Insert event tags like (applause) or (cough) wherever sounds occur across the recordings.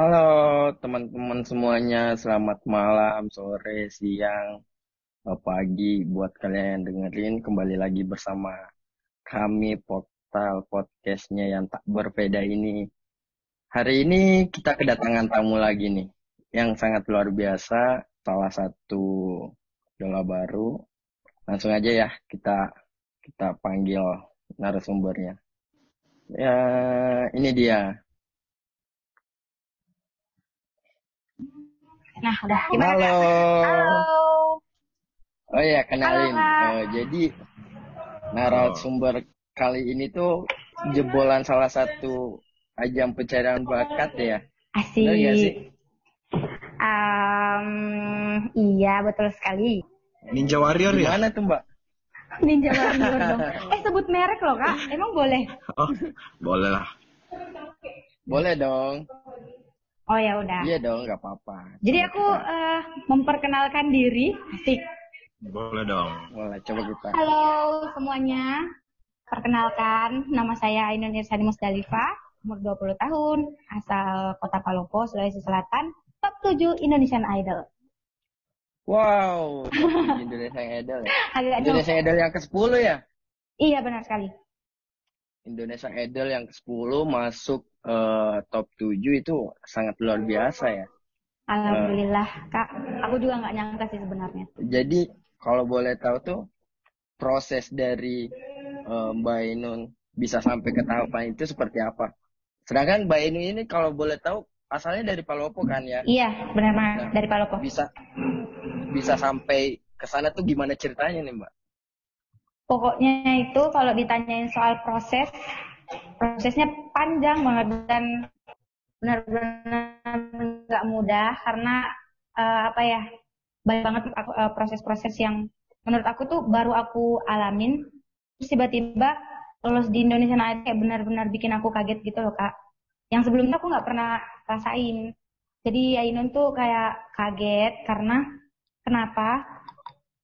Halo teman-teman semuanya, selamat malam, sore, siang, pagi buat kalian yang dengerin kembali lagi bersama kami portal podcastnya yang tak berbeda ini. Hari ini kita kedatangan tamu lagi nih, yang sangat luar biasa, salah satu dola baru. Langsung aja ya kita kita panggil narasumbernya. Ya, ini dia. Nah, udah gimana? Halo. Halo. Oh ya, kenalin. Halo. Eh, jadi narasumber kali ini tuh jebolan salah satu ajang pencarian bakat ya. Asik. Sih? Am, iya, betul sekali. Ninja Warrior ya? Gimana tuh Mbak? Ninja Warrior (laughs) dong. Eh, sebut merek loh, Kak. Emang boleh? Oh, boleh lah. Boleh dong. Oh ya udah. Iya dong, nggak apa-apa. Jadi aku eh, memperkenalkan diri. Asik. Boleh dong. Boleh, coba kita. Halo semuanya. Perkenalkan, nama saya Ainun Irsani Musdalifah, umur 20 tahun, asal Kota Palopo, Sulawesi Selatan, top 7 Indonesian Idol. Wow, (laughs) jadi Indonesia Idol ya. Agak jauh. Indonesia Idol yang ke-10 ya? Iya, benar sekali. Indonesia Idol yang ke-10 masuk eh, top 7 itu sangat luar biasa ya. Alhamdulillah, Kak. Aku juga nggak nyangka sih sebenarnya. Jadi kalau boleh tahu tuh proses dari eh, Mbak Ainun bisa sampai ke tahapan itu seperti apa? Sedangkan Mbak Ainun ini kalau boleh tahu asalnya dari Palopo kan ya? Iya, benar banget dari Palopo. Bisa bisa sampai ke sana tuh gimana ceritanya nih Mbak? Pokoknya itu kalau ditanyain soal proses, prosesnya panjang banget dan benar-benar nggak mudah karena eh, apa ya banyak banget eh, proses-proses yang menurut aku tuh baru aku alamin. Terus tiba-tiba lolos di Indonesian Idol kayak benar-benar bikin aku kaget gitu loh kak. Yang sebelumnya aku nggak pernah rasain. Jadi Ainun tuh kayak kaget karena kenapa?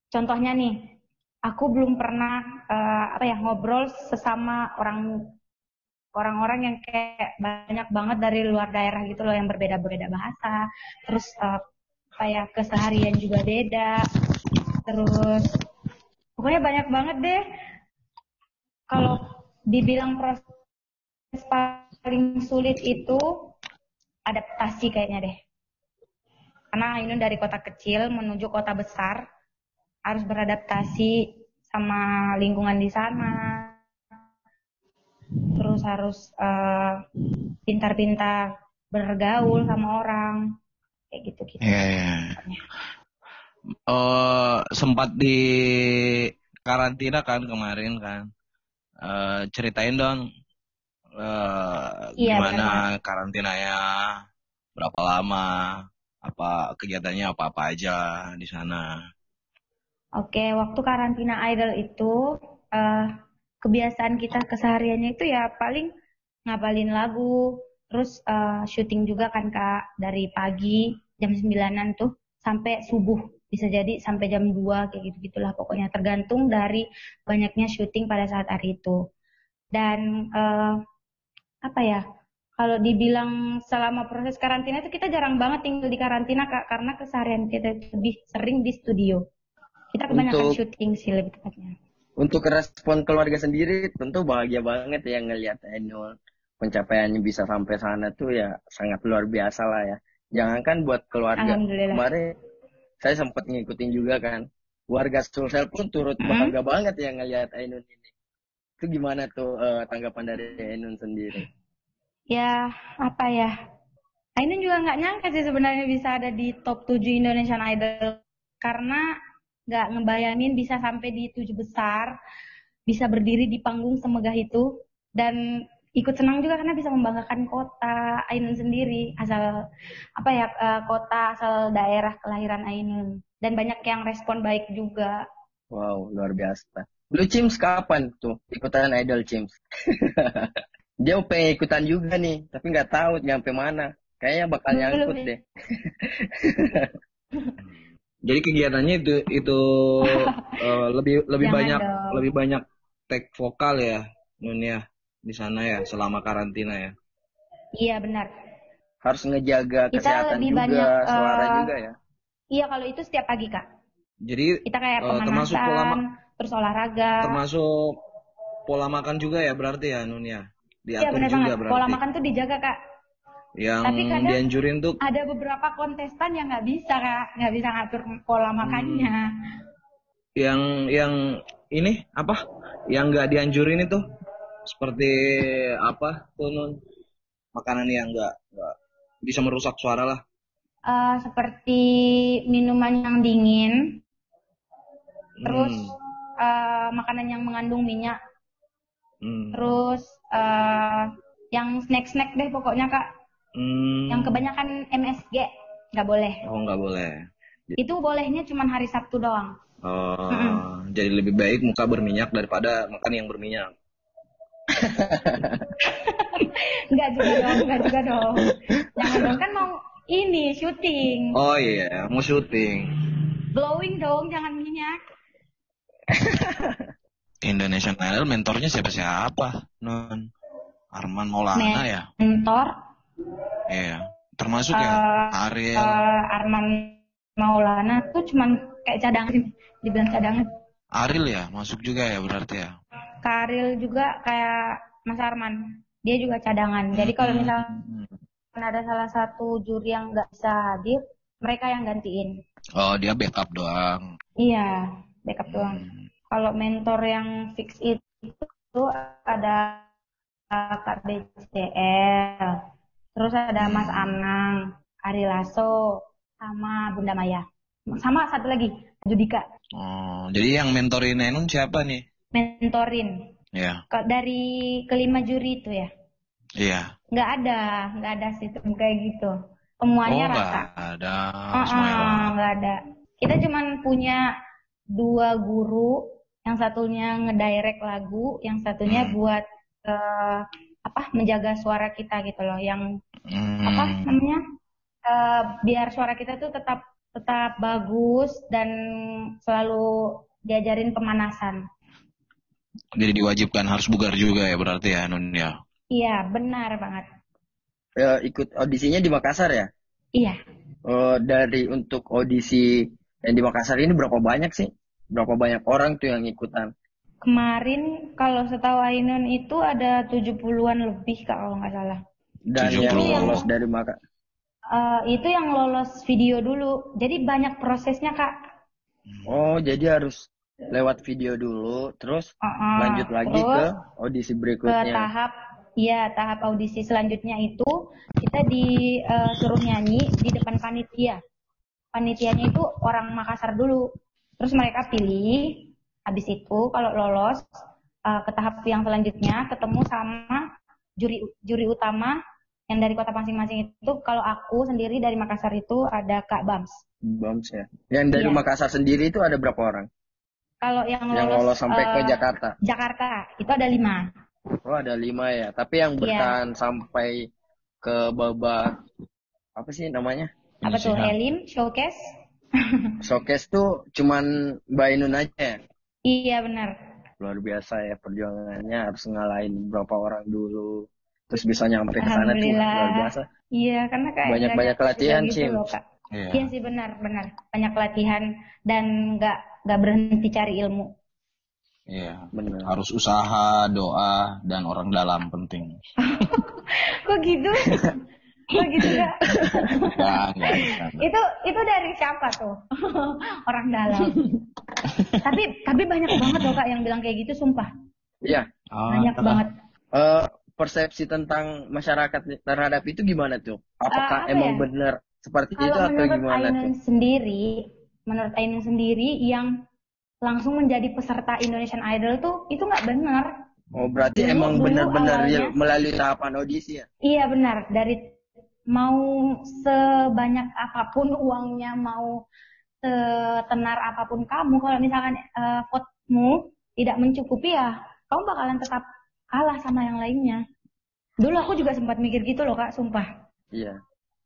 Contohnya nih, aku belum pernah eh, apa ya ngobrol sesama orang orang-orang yang kayak banyak banget dari luar daerah gitu loh yang berbeda-beda bahasa. Terus eh, apa ya keseharian juga beda. Terus pokoknya banyak banget deh. Kalau dibilang proses paling sulit itu adaptasi kayaknya deh. Karena Ainun dari kota kecil menuju kota besar harus beradaptasi sama lingkungan di sana terus harus eh, pintar-pintar bergaul sama orang kayak gitu-gitu. Iya, iya. Eh, sempat di karantina kan kemarin kan. Eh, ceritain dong eh, Iya, gimana karantinanya, berapa lama, apa kegiatannya apa-apa aja di sana. Oke, waktu karantina idol itu eh, kebiasaan kita kesehariannya itu ya paling ngapalin lagu, terus eh, syuting juga kan Kak dari pagi jam 9-an tuh sampai subuh. Bisa jadi sampai jam 2 kayak gitu-gitulah pokoknya tergantung dari banyaknya syuting pada saat hari itu. Dan eh, apa ya? Kalau dibilang selama proses karantina itu kita jarang banget tinggal di karantina Kak karena keseharian kita lebih sering di studio. Kita kebanyakan Untuk- syuting sih lebih tepatnya. Untuk respon keluarga sendiri tentu bahagia banget ya ngelihat Ainun pencapaiannya bisa sampai sana tuh ya sangat luar biasa lah ya. Jangankan buat keluarga. Kemarin saya sempat ngikutin juga kan. Warga Sulsel pun turut Hmm. bangga banget ya ngelihat Ainun ini. Itu gimana tuh eh, tanggapan dari Ainun sendiri? Ya, apa ya? Ainun juga nggak nyangka sih sebenarnya bisa ada di top 7 Indonesian Idol. Karena nggak ngebayangin bisa sampai di tujuh besar, bisa berdiri di panggung semegah itu. Dan ikut senang juga karena bisa membanggakan kota Ainun sendiri. Asal, apa ya, eh, kota asal daerah kelahiran Ainun. Dan banyak yang respon baik juga. Wow, luar biasa. Lu Cims kapan tuh ikutan Idol Cims? (laughs) Dia pengen ikutan juga nih, tapi nggak tahu nyampe mana. Kayaknya bakal nyangkut ya. deh. (laughs) Jadi kegiatannya itu itu (laughs) eh, lebih lebih Jangan banyak dong. lebih banyak take vokal ya Nun ya di sana ya selama karantina ya. Iya benar. harus ngejaga Kita kesehatan lebih juga, banyak, suara eh, juga ya. Iya kalau itu setiap pagi kak. Jadi Kita kayak Eh, termasuk pola terus olahraga. termasuk pola makan juga ya berarti ya Nun ya. Iya Diatur benar juga banget. berarti. Pola makan tuh dijaga kak. Yang Tapi kadang- dianjurin tuh Ada beberapa kontestan yang nggak bisa kak, nggak bisa ngatur pola Hmm. makannya. yang yang ini apa? Yang nggak dianjurin itu seperti apa tuh Nun? Makanan yang nggak nggak bisa merusak suara lah. Eh, seperti minuman yang dingin, terus Hmm. eh, makanan yang mengandung minyak, Hmm. terus eh, yang snack-snack deh pokoknya kak. Hmm. Yang kebanyakan MSG nggak boleh. Oh nggak boleh. Itu bolehnya cuma hari Sabtu doang. Oh, jadi lebih baik muka berminyak daripada makan yang berminyak. (laughs) Nggak juga dong, nggak juga dong. Jangan dong kan mau ini syuting, Oh iya, mau syuting. glowing dong, jangan minyak. (laughs) Indonesian Idol mentornya siapa siapa? Non Arman Maulana Men- ya? Mentor Iya. Termasuk ya Eh, Ariel. eh, Arman Maulana tuh cuman kayak cadangan, dibilang cadangan. Ariel ya, masuk juga ya berarti ya. Karil juga kayak Mas Arman, dia juga cadangan. Jadi kalau Hmm. misalnya ada salah satu juri yang nggak bisa hadir, mereka yang gantiin. Oh, dia backup doang. Iya, backup doang. Hmm. Kalau mentor yang fix itu ada uh, Kak BCL, terus ada Mas Hmm. Anang, Ari Lasso, sama Bunda Maya. Sama satu lagi, Judika, Oh, jadi yang mentorin Enun siapa nih? mentorin. Ya, Ke- Dari kelima juri itu ya, iya. nggak ada, nggak ada sistem kayak gitu. Semuanya oh, nggak rata. ada. Ah, Semuanya ah, rata. nggak ada. Kita cuman punya dua guru, yang satunya ngedirect lagu, yang satunya Hmm. buat eh, apa menjaga suara kita gitu loh, yang Hmm. apa namanya eh, biar suara kita tuh tetap tetap bagus dan selalu diajarin pemanasan. Jadi diwajibkan harus bugar juga ya berarti ya Nun ya. Iya benar banget. Ya, ikut audisinya di Makassar ya? Iya. Oh, dari untuk audisi yang di Makassar ini berapa banyak sih? Berapa banyak orang tuh yang ikutan? Kemarin kalau setahu Ainun itu ada 70-an lebih kak kalau nggak salah. Dan 70. yang lolos dari Makassar. Eh, itu yang lolos video dulu. Jadi banyak prosesnya kak. Oh, jadi harus lewat video dulu, terus Uh-uh. lanjut lagi Terus ke audisi ke berikutnya. tahap ya tahap audisi selanjutnya itu kita disuruh nyanyi di depan panitia. Panitianya itu orang Makassar dulu. Terus mereka pilih. Habis itu kalau lolos eh, ke tahap yang selanjutnya ketemu sama juri juri utama yang dari kota masing-masing itu. Kalau aku sendiri dari Makassar itu ada Kak Bams. Bams ya. Yang dari Iya. Makassar sendiri itu ada berapa orang? Kalau yang lolos, Yang lolos sampai ke eh, Jakarta. Jakarta itu ada lima. Oh, ada lima ya. Tapi yang Iya. bertahan sampai ke babak apa sih namanya? Apa tuh? Penyisihan. Elim, Showcase. (laughs) Showcase tuh cuman Mbak Inun aja ya. Iya benar. Luar biasa ya perjuangannya harus ngalahin beberapa orang dulu. Terus bisa nyampe ke sana tuh luar biasa. Iya karena kayak Banyak-banyak nggak latihan, gitu Cim. loh, Kak. Iya. Iya sih benar benar banyak latihan dan nggak nggak berhenti cari ilmu. Iya. Bener. Harus usaha, doa, dan orang dalam penting. (laughs) Kok gitu? (laughs) Kok gitu enggak. itu itu dari siapa tuh? (laughs) Orang dalam. (laughs) tapi tapi banyak banget loh kak yang bilang kayak gitu sumpah. Iya. Banyak Ah, banget. Eh, persepsi tentang masyarakat terhadap itu gimana tuh? Apakah Eh, apa emang ya? benar seperti itu Kalau atau menurut gimana Ainun tuh? sendiri, menurut Ainun sendiri yang langsung menjadi peserta Indonesian Idol tuh itu nggak benar. Oh, berarti Dulu- emang benar-benar melalui tahapan audisi ya? Iya benar, dari mau sebanyak apa pun uangnya, mau setenar apa pun kamu, kalau misalkan eh, vote-mu tidak mencukupi ya, kamu bakalan tetap kalah sama yang lainnya. Dulu aku juga sempat mikir gitu loh kak, sumpah. Iya.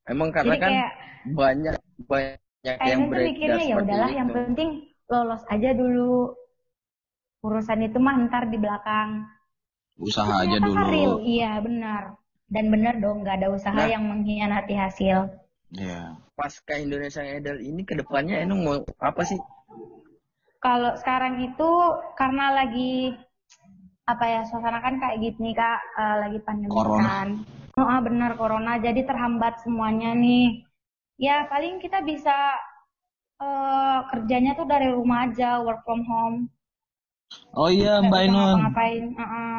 Emang karena Jadi kan kayak banyak banyak yang beredar mikirnya ya udahlah, yang penting lolos aja dulu. Urusan itu mah ntar di belakang. Usaha aja Ternyata dulu. real, iya benar. Dan bener dong nggak ada usaha Nah. yang mengkhianati hasil. Iya. Pasca Indonesia Idol ini ke depannya Enung mau apa sih? Kalau sekarang itu karena lagi apa ya suasana kan kayak gini kak eh, lagi pandemi Corona. kan. Oh ah, benar corona jadi terhambat semuanya nih. Ya paling kita bisa eh, kerjanya tuh dari rumah aja work from home. Oh iya Mbak Ainun, ngapa-ngapain. Heeh.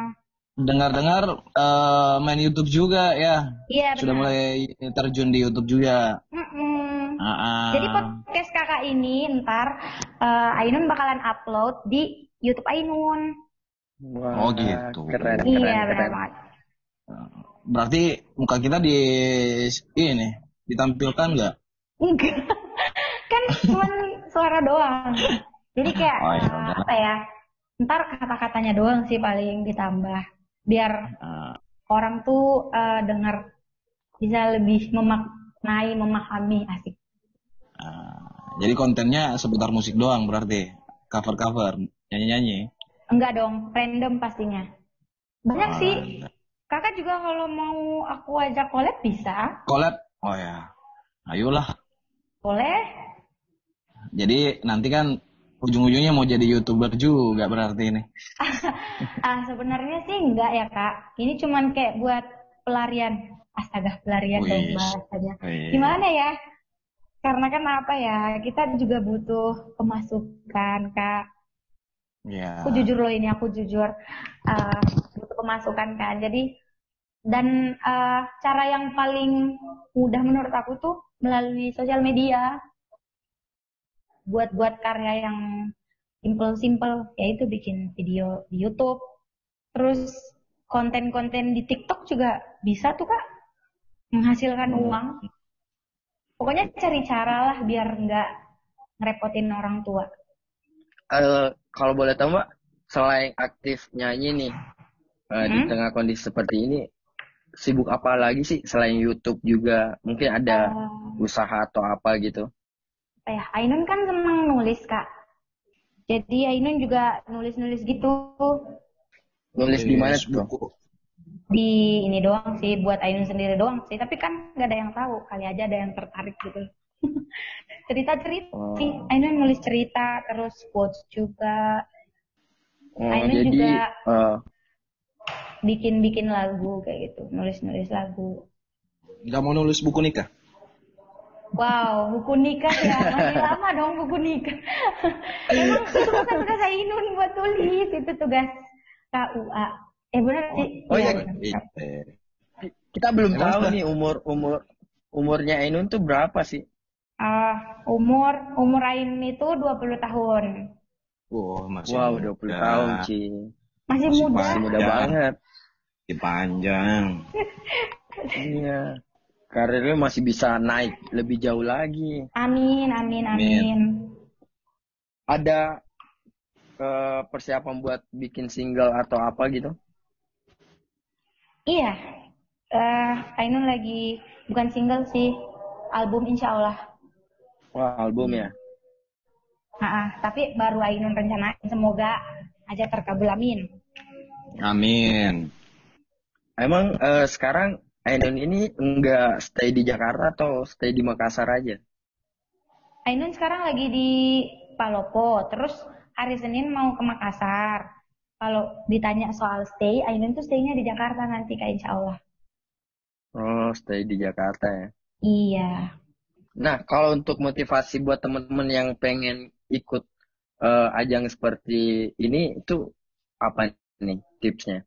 Dengar-dengar eh, main YouTube juga ya. Iya Sudah mulai terjun di YouTube juga. Mm-mm. Ah, ah. Jadi podcast kakak ini ntar eh, Ainun bakalan upload di YouTube Ainun. Wah, Oh, gitu. Keren, keren, iya keren. banget. Berarti muka kita di ini ditampilkan nggak? Enggak. (laughs) kan cuma suara doang. Jadi kayak Oh, ya eh, apa ya? Ntar kata-katanya doang sih paling ditambah biar Ah, orang tuh eh, dengar bisa lebih memaknai, memahami asik. ah. Jadi kontennya seputar musik doang berarti cover-cover nyanyi-nyanyi. Enggak dong, random pastinya. Banyak Ah, sih. Kakak juga kalau mau aku ajak collab bisa. Collab? Oh ya, ayolah. Boleh. Jadi nanti kan ujung-ujungnya mau jadi youtuber juga berarti ini. (laughs) Ah, sebenarnya sih enggak ya, Kak. Ini cuman kayak buat pelarian. Astaga, pelarian dong bahasanya. Gimana ya? Karena kan apa ya, kita juga butuh pemasukan, Kak. Ya. Aku jujur loh ini, aku jujur eh, butuh pemasukan kan. Jadi dan eh, cara yang paling mudah menurut aku tuh melalui sosial media. Buat-buat karya yang simple-simple, yaitu bikin video di YouTube. Terus konten-konten di TikTok juga bisa tuh Kak menghasilkan Hmm. uang. Pokoknya cari cara lah biar nggak ngerepotin orang tua. Eh, kalau boleh tahu Mbak, selain aktif nyanyi nih eh, di Hmm? tengah kondisi seperti ini, sibuk apa lagi sih selain YouTube juga? Mungkin ada Eh, usaha atau apa gitu? Apa ya Ainun kan seneng nulis kak. Jadi Ainun juga nulis-nulis gitu. Nulis di mana buku. di ini doang sih buat Ainun sendiri doang sih. Tapi kan nggak ada yang tahu kali aja ada yang tertarik gitu. (laughs) Cerita-cerita. Oh. sih Ainun nulis cerita terus quotes juga. Oh, Ainun jadi juga eh, bikin-bikin lagu kayak gitu nulis-nulis lagu. Nggak mau nulis buku nikah? Wow, buku nikah ya masih lama dong buku nikah. Emang itu bukan tugas Ainun buat tulis, itu tugas KUA. Eh benar sih. Oh, Iya, iya. benar. Iya. kita belum Emang tahu nih umur umur umurnya Ainun tuh berapa sih? Ah, umur umur Ainun itu 20 tahun. Wow, masih Wow, muda. 20 tahun, Ci. Masih, Masih muda. Masih muda Ya. banget. Masih panjang. (laughs) Iya. Karirnya masih bisa naik lebih jauh lagi. Amin, amin, Amin. amin. Ada eh, persiapan buat bikin single atau apa gitu? Iya. Eh, Ainun lagi bukan single sih, album insya Allah. Wah, album ya. Ah, ah, tapi baru Ainun rencanain semoga aja terkabul amin. Amin. Emang eh, sekarang Ainun ini enggak stay di Jakarta atau stay di Makassar aja? Ainun sekarang lagi di Palopo, terus hari Senin mau ke Makassar. Kalau ditanya soal stay, Ainun tuh stay-nya di Jakarta nanti kak insya Allah. Oh, stay di Jakarta ya. Iya. Nah, kalau untuk motivasi buat teman-teman yang pengen ikut eh, ajang seperti ini, itu apa nih tipsnya?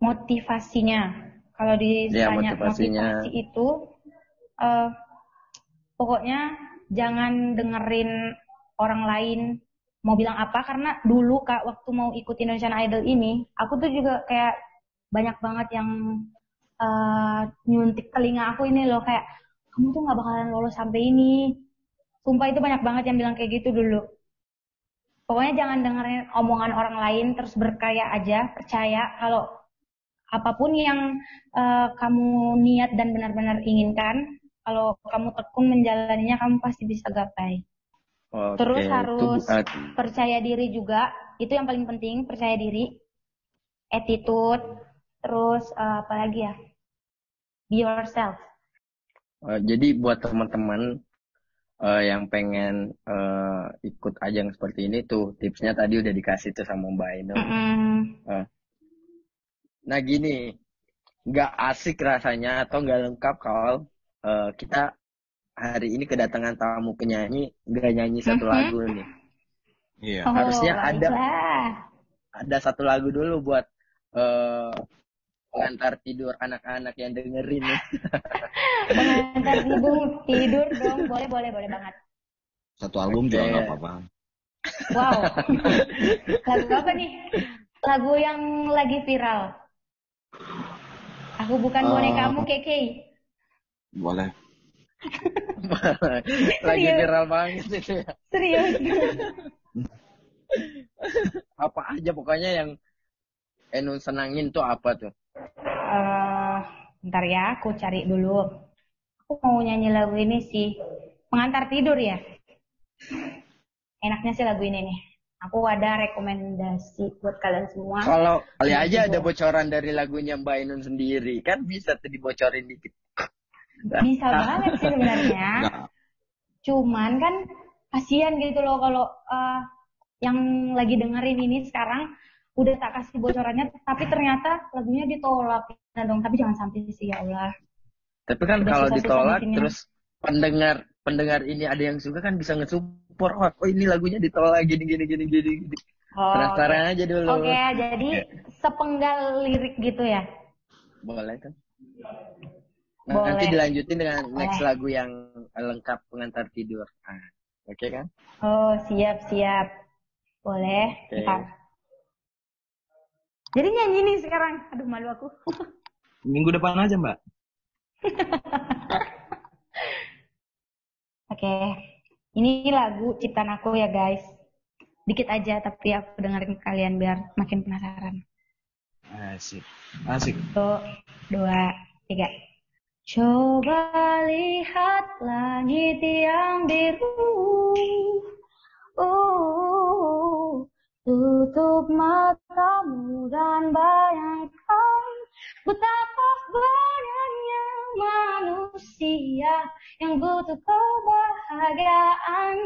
Motivasinya, kalau Ya, ditanya motivasinya. motivasi itu, eh, pokoknya jangan dengerin orang lain mau bilang apa karena dulu kak waktu mau ikut Indonesian Idol ini, aku tuh juga kayak banyak banget yang eh, nyuntik telinga aku ini loh kayak kamu tuh nggak bakalan lolos sampai ini. Sumpah itu banyak banget yang bilang kayak gitu dulu. Pokoknya jangan dengerin omongan orang lain terus berkarya aja, percaya kalau apa pun yang eh, kamu niat dan benar-benar inginkan, kalau kamu tekun menjalaninya kamu pasti bisa gapai. Oke, Terus harus percaya diri juga, itu yang paling penting, percaya diri, attitude, terus eh, apa lagi ya? be yourself. Uh, jadi buat teman-teman uh, yang pengen uh, ikut ajang seperti ini tuh tipsnya tadi udah dikasih tuh sama Mbak Ino. Mm -mm. Uh, nah gini, nggak asik rasanya atau nggak lengkap kalau uh, kita hari ini kedatangan tamu penyanyi nggak nyanyi satu Mhm. lagu nih. Iya. Oh, Harusnya ada baiklah. ada satu lagu dulu buat uh, pengantar tidur anak-anak yang dengerin nih. (laughs) Pengantar tidur, tidur dong. Boleh, boleh, boleh banget. Satu album juga Oke. nggak apa-apa. Wow. Lagu apa nih? Lagu yang lagi viral. Aku bukan Oh. bonekamu, Keke. Boleh. (laughs) Lagi viral banget itu ya. Serius. (laughs) Apa aja pokoknya yang Enu senangin tuh apa tuh? Eh, ntar ya, aku cari dulu. Aku mau nyanyi lagu ini sih. Pengantar tidur ya. Enaknya sih lagu ini nih. Aku ada rekomendasi buat kalian semua. Kalau kali Iya, aja iya. ada bocoran dari lagunya Mbak Ainun sendiri, kan bisa tuh dibocorin dikit. Bisa banget sih sebenarnya. (laughs) Nggak. Cuman kan kasihan gitu loh kalau eh, yang lagi dengerin ini sekarang udah tak kasih bocorannya, tapi ternyata lagunya ditolak. Nah dong, tapi jangan sampai sih ya Allah. Tapi kan Udah kalau ditolak bikinnya. terus pendengar pendengar ini ada yang suka kan bisa nge-support. Oh, oh ini lagunya ditolak gini gini gini gini. gini. Oh, Penasaran aja dulu. Oke, jadi sepenggal lirik gitu ya. Boleh kan? Nah, Boleh. nanti dilanjutin dengan next Boleh. lagu yang lengkap pengantar tidur. Nah, Oke kan? Oh, siap, siap. Boleh. Ntar. Jadi nyanyi nih sekarang. Aduh, malu aku. (laughs) Minggu depan aja mbak. Oke. Ini lagu ciptaan aku ya, guys. Dikit aja, tapi aku dengerin ke kalian biar makin penasaran. Asik. Asik. Satu, dua, tiga. Coba lihat langit yang biru. Uh, tutup matamu dan bayangkan betapa banyaknya manusia yang butuh kebahagiaan.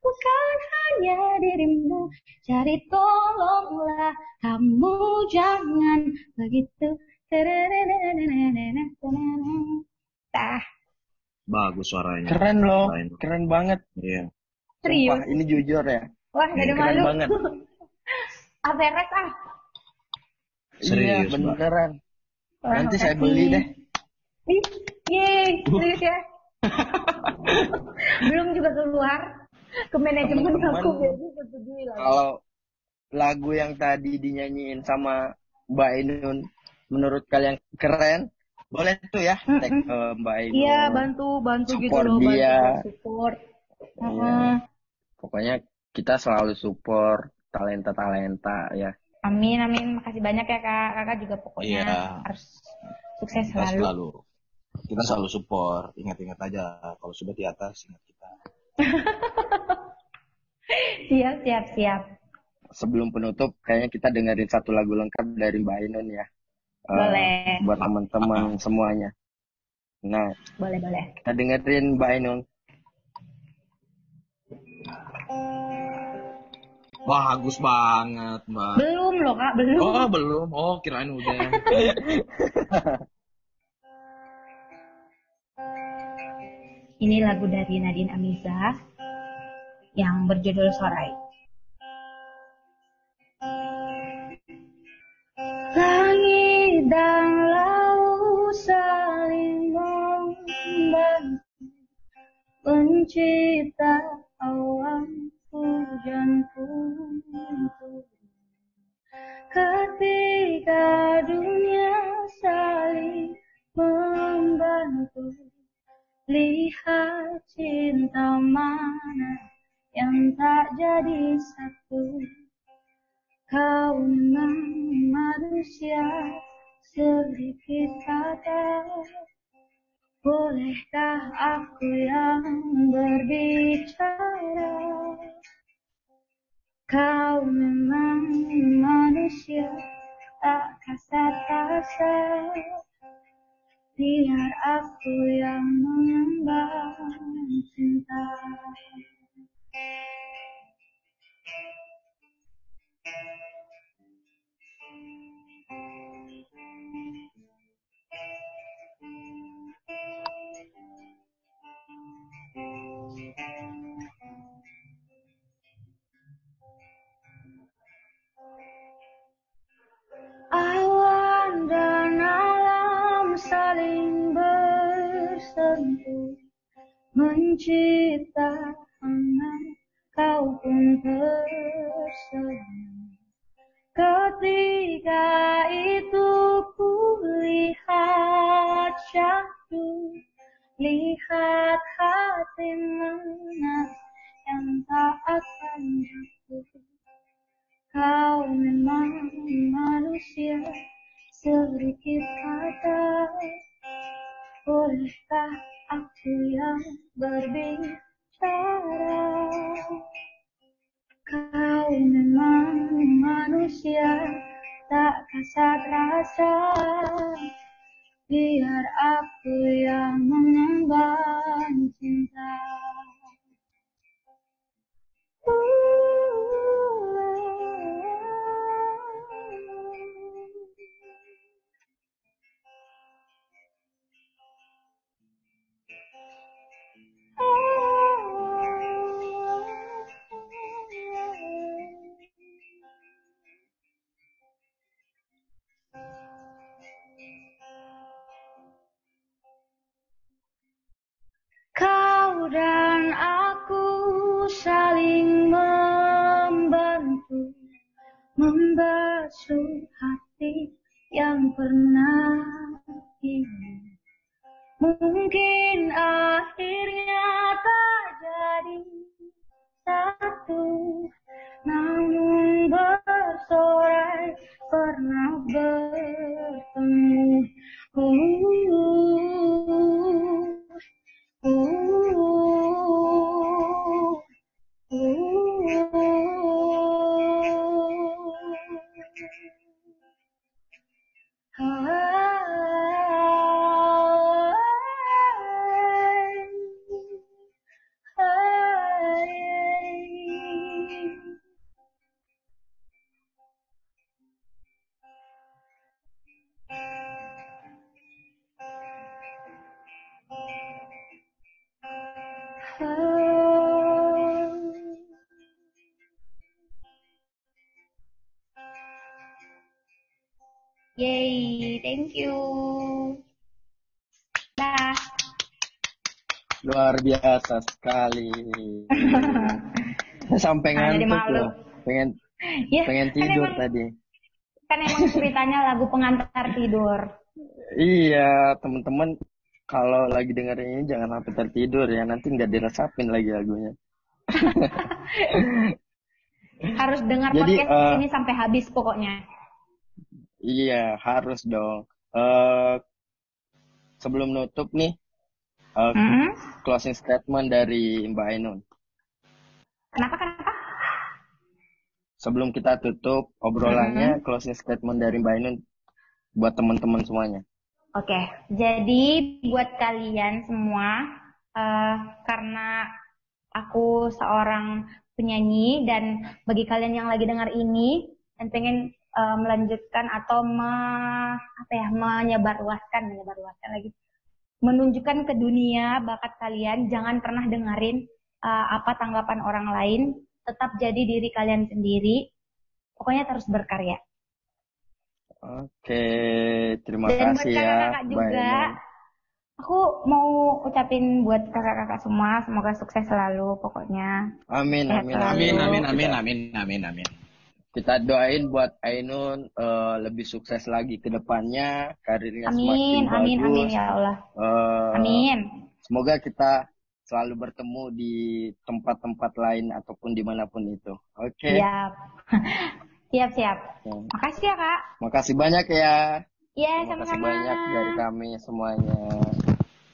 Bukan hanya dirimu, jadi tolonglah kamu jangan begitu. Tah, Bagus suaranya. Keren loh, Keren. keren banget. Iya. serius. Wah, ini jujur ya. Wah, gak ada Keren malu. banget. (laughs) beres ah. iya, Serius, Mbak. beneran. Nanti saya beli deh. Ih, Yeay, (laughs) serius ya. (laughs) Belum juga keluar ke manajemen aku jadi setujui lagi. Kalau lagu yang tadi dinyanyiin sama Mbak Ainun menurut kalian keren, boleh tuh ya tag eh, Mbak Ainun. Iya, bantu bantu gitu Support loh, bantu dia. support. Heeh. Pokoknya kita selalu support talenta-talenta ya. Amin, amin. Makasih banyak ya kak. Kakak juga pokoknya Iya. harus sukses Kita selalu. Kita selalu support. Ingat-ingat aja. Kalau sudah di atas, ingat kita. (laughs) Siap, siap, siap. Sebelum penutup, kayaknya kita dengerin satu lagu lengkap dari Mbak Ainun ya. Eh, Boleh. Buat teman-teman semuanya. Nah, Boleh, boleh. kita dengerin Mbak Ainun. Bagus banget, Mbak. Belum loh kak, belum. Oh, belum. Oh, kirain udah. (laughs) Ini lagu dari Nadine Amiza yang berjudul Sorai. Langit dan laut saling membantu pencipta awan hujan pun. Ketika tak Bolehkah aku yang berbicara? Kau memang manusia tak kasat rasa? Biar aku yang mengemban cinta dan aku saling membantu Membasuh hati yang pernah ini Mungkin akhirnya tak jadi satu Namun bersorai pernah bertemu. Uh, you. Dah. Luar biasa sekali. (laughs) Sampai ngantuk malu. loh. Pengen Ya, pengen kan tidur emang- tadi. Kan emang (laughs) ceritanya lagu pengantar tidur. Iya, teman-teman kalau lagi dengerin ini jangan sampai tertidur ya, nanti nggak diresapin lagi lagunya. (laughs) Harus dengar Jadi, podcast eh, ini sampai habis pokoknya. Iya, harus dong. Eh sebelum nutup nih, eh, Mm-mm. closing statement dari Mbak Ainun. Kenapa kenapa? Sebelum kita tutup obrolannya, closing statement dari Mbak Ainun buat teman-teman semuanya. Oke, jadi buat kalian semua, eh, karena aku seorang penyanyi dan bagi kalian yang lagi dengar ini dan pengen eh, melanjutkan atau me- apa ya menyebarluaskan, menyebarluaskan lagi, menunjukkan ke dunia bakat kalian, jangan pernah dengerin eh, apa tanggapan orang lain, tetap jadi diri kalian sendiri, pokoknya terus berkarya. Oke, terima Dan buat kasih ya, Mbak juga, Ainun. aku mau ucapin buat kakak-kakak semua, semoga sukses selalu pokoknya. Amin, amin, selalu. Amin, amin, amin, amin, amin, amin. Kita doain buat Ainun eh, lebih sukses lagi ke depannya, karirnya Amin, semakin amin, bagus. amin ya Allah. Eh, Amin. Semoga kita selalu bertemu di tempat-tempat lain ataupun di mana pun itu. Oke. Siap. (laughs) siap, siap. Ya. Makasih ya, Kak. Makasih banyak ya. Iya, Terima kasih sama-sama. banyak dari kami semuanya.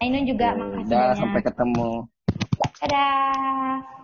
Ainun juga Oke, makasih Dah, banyak. sampai ketemu. Dadah.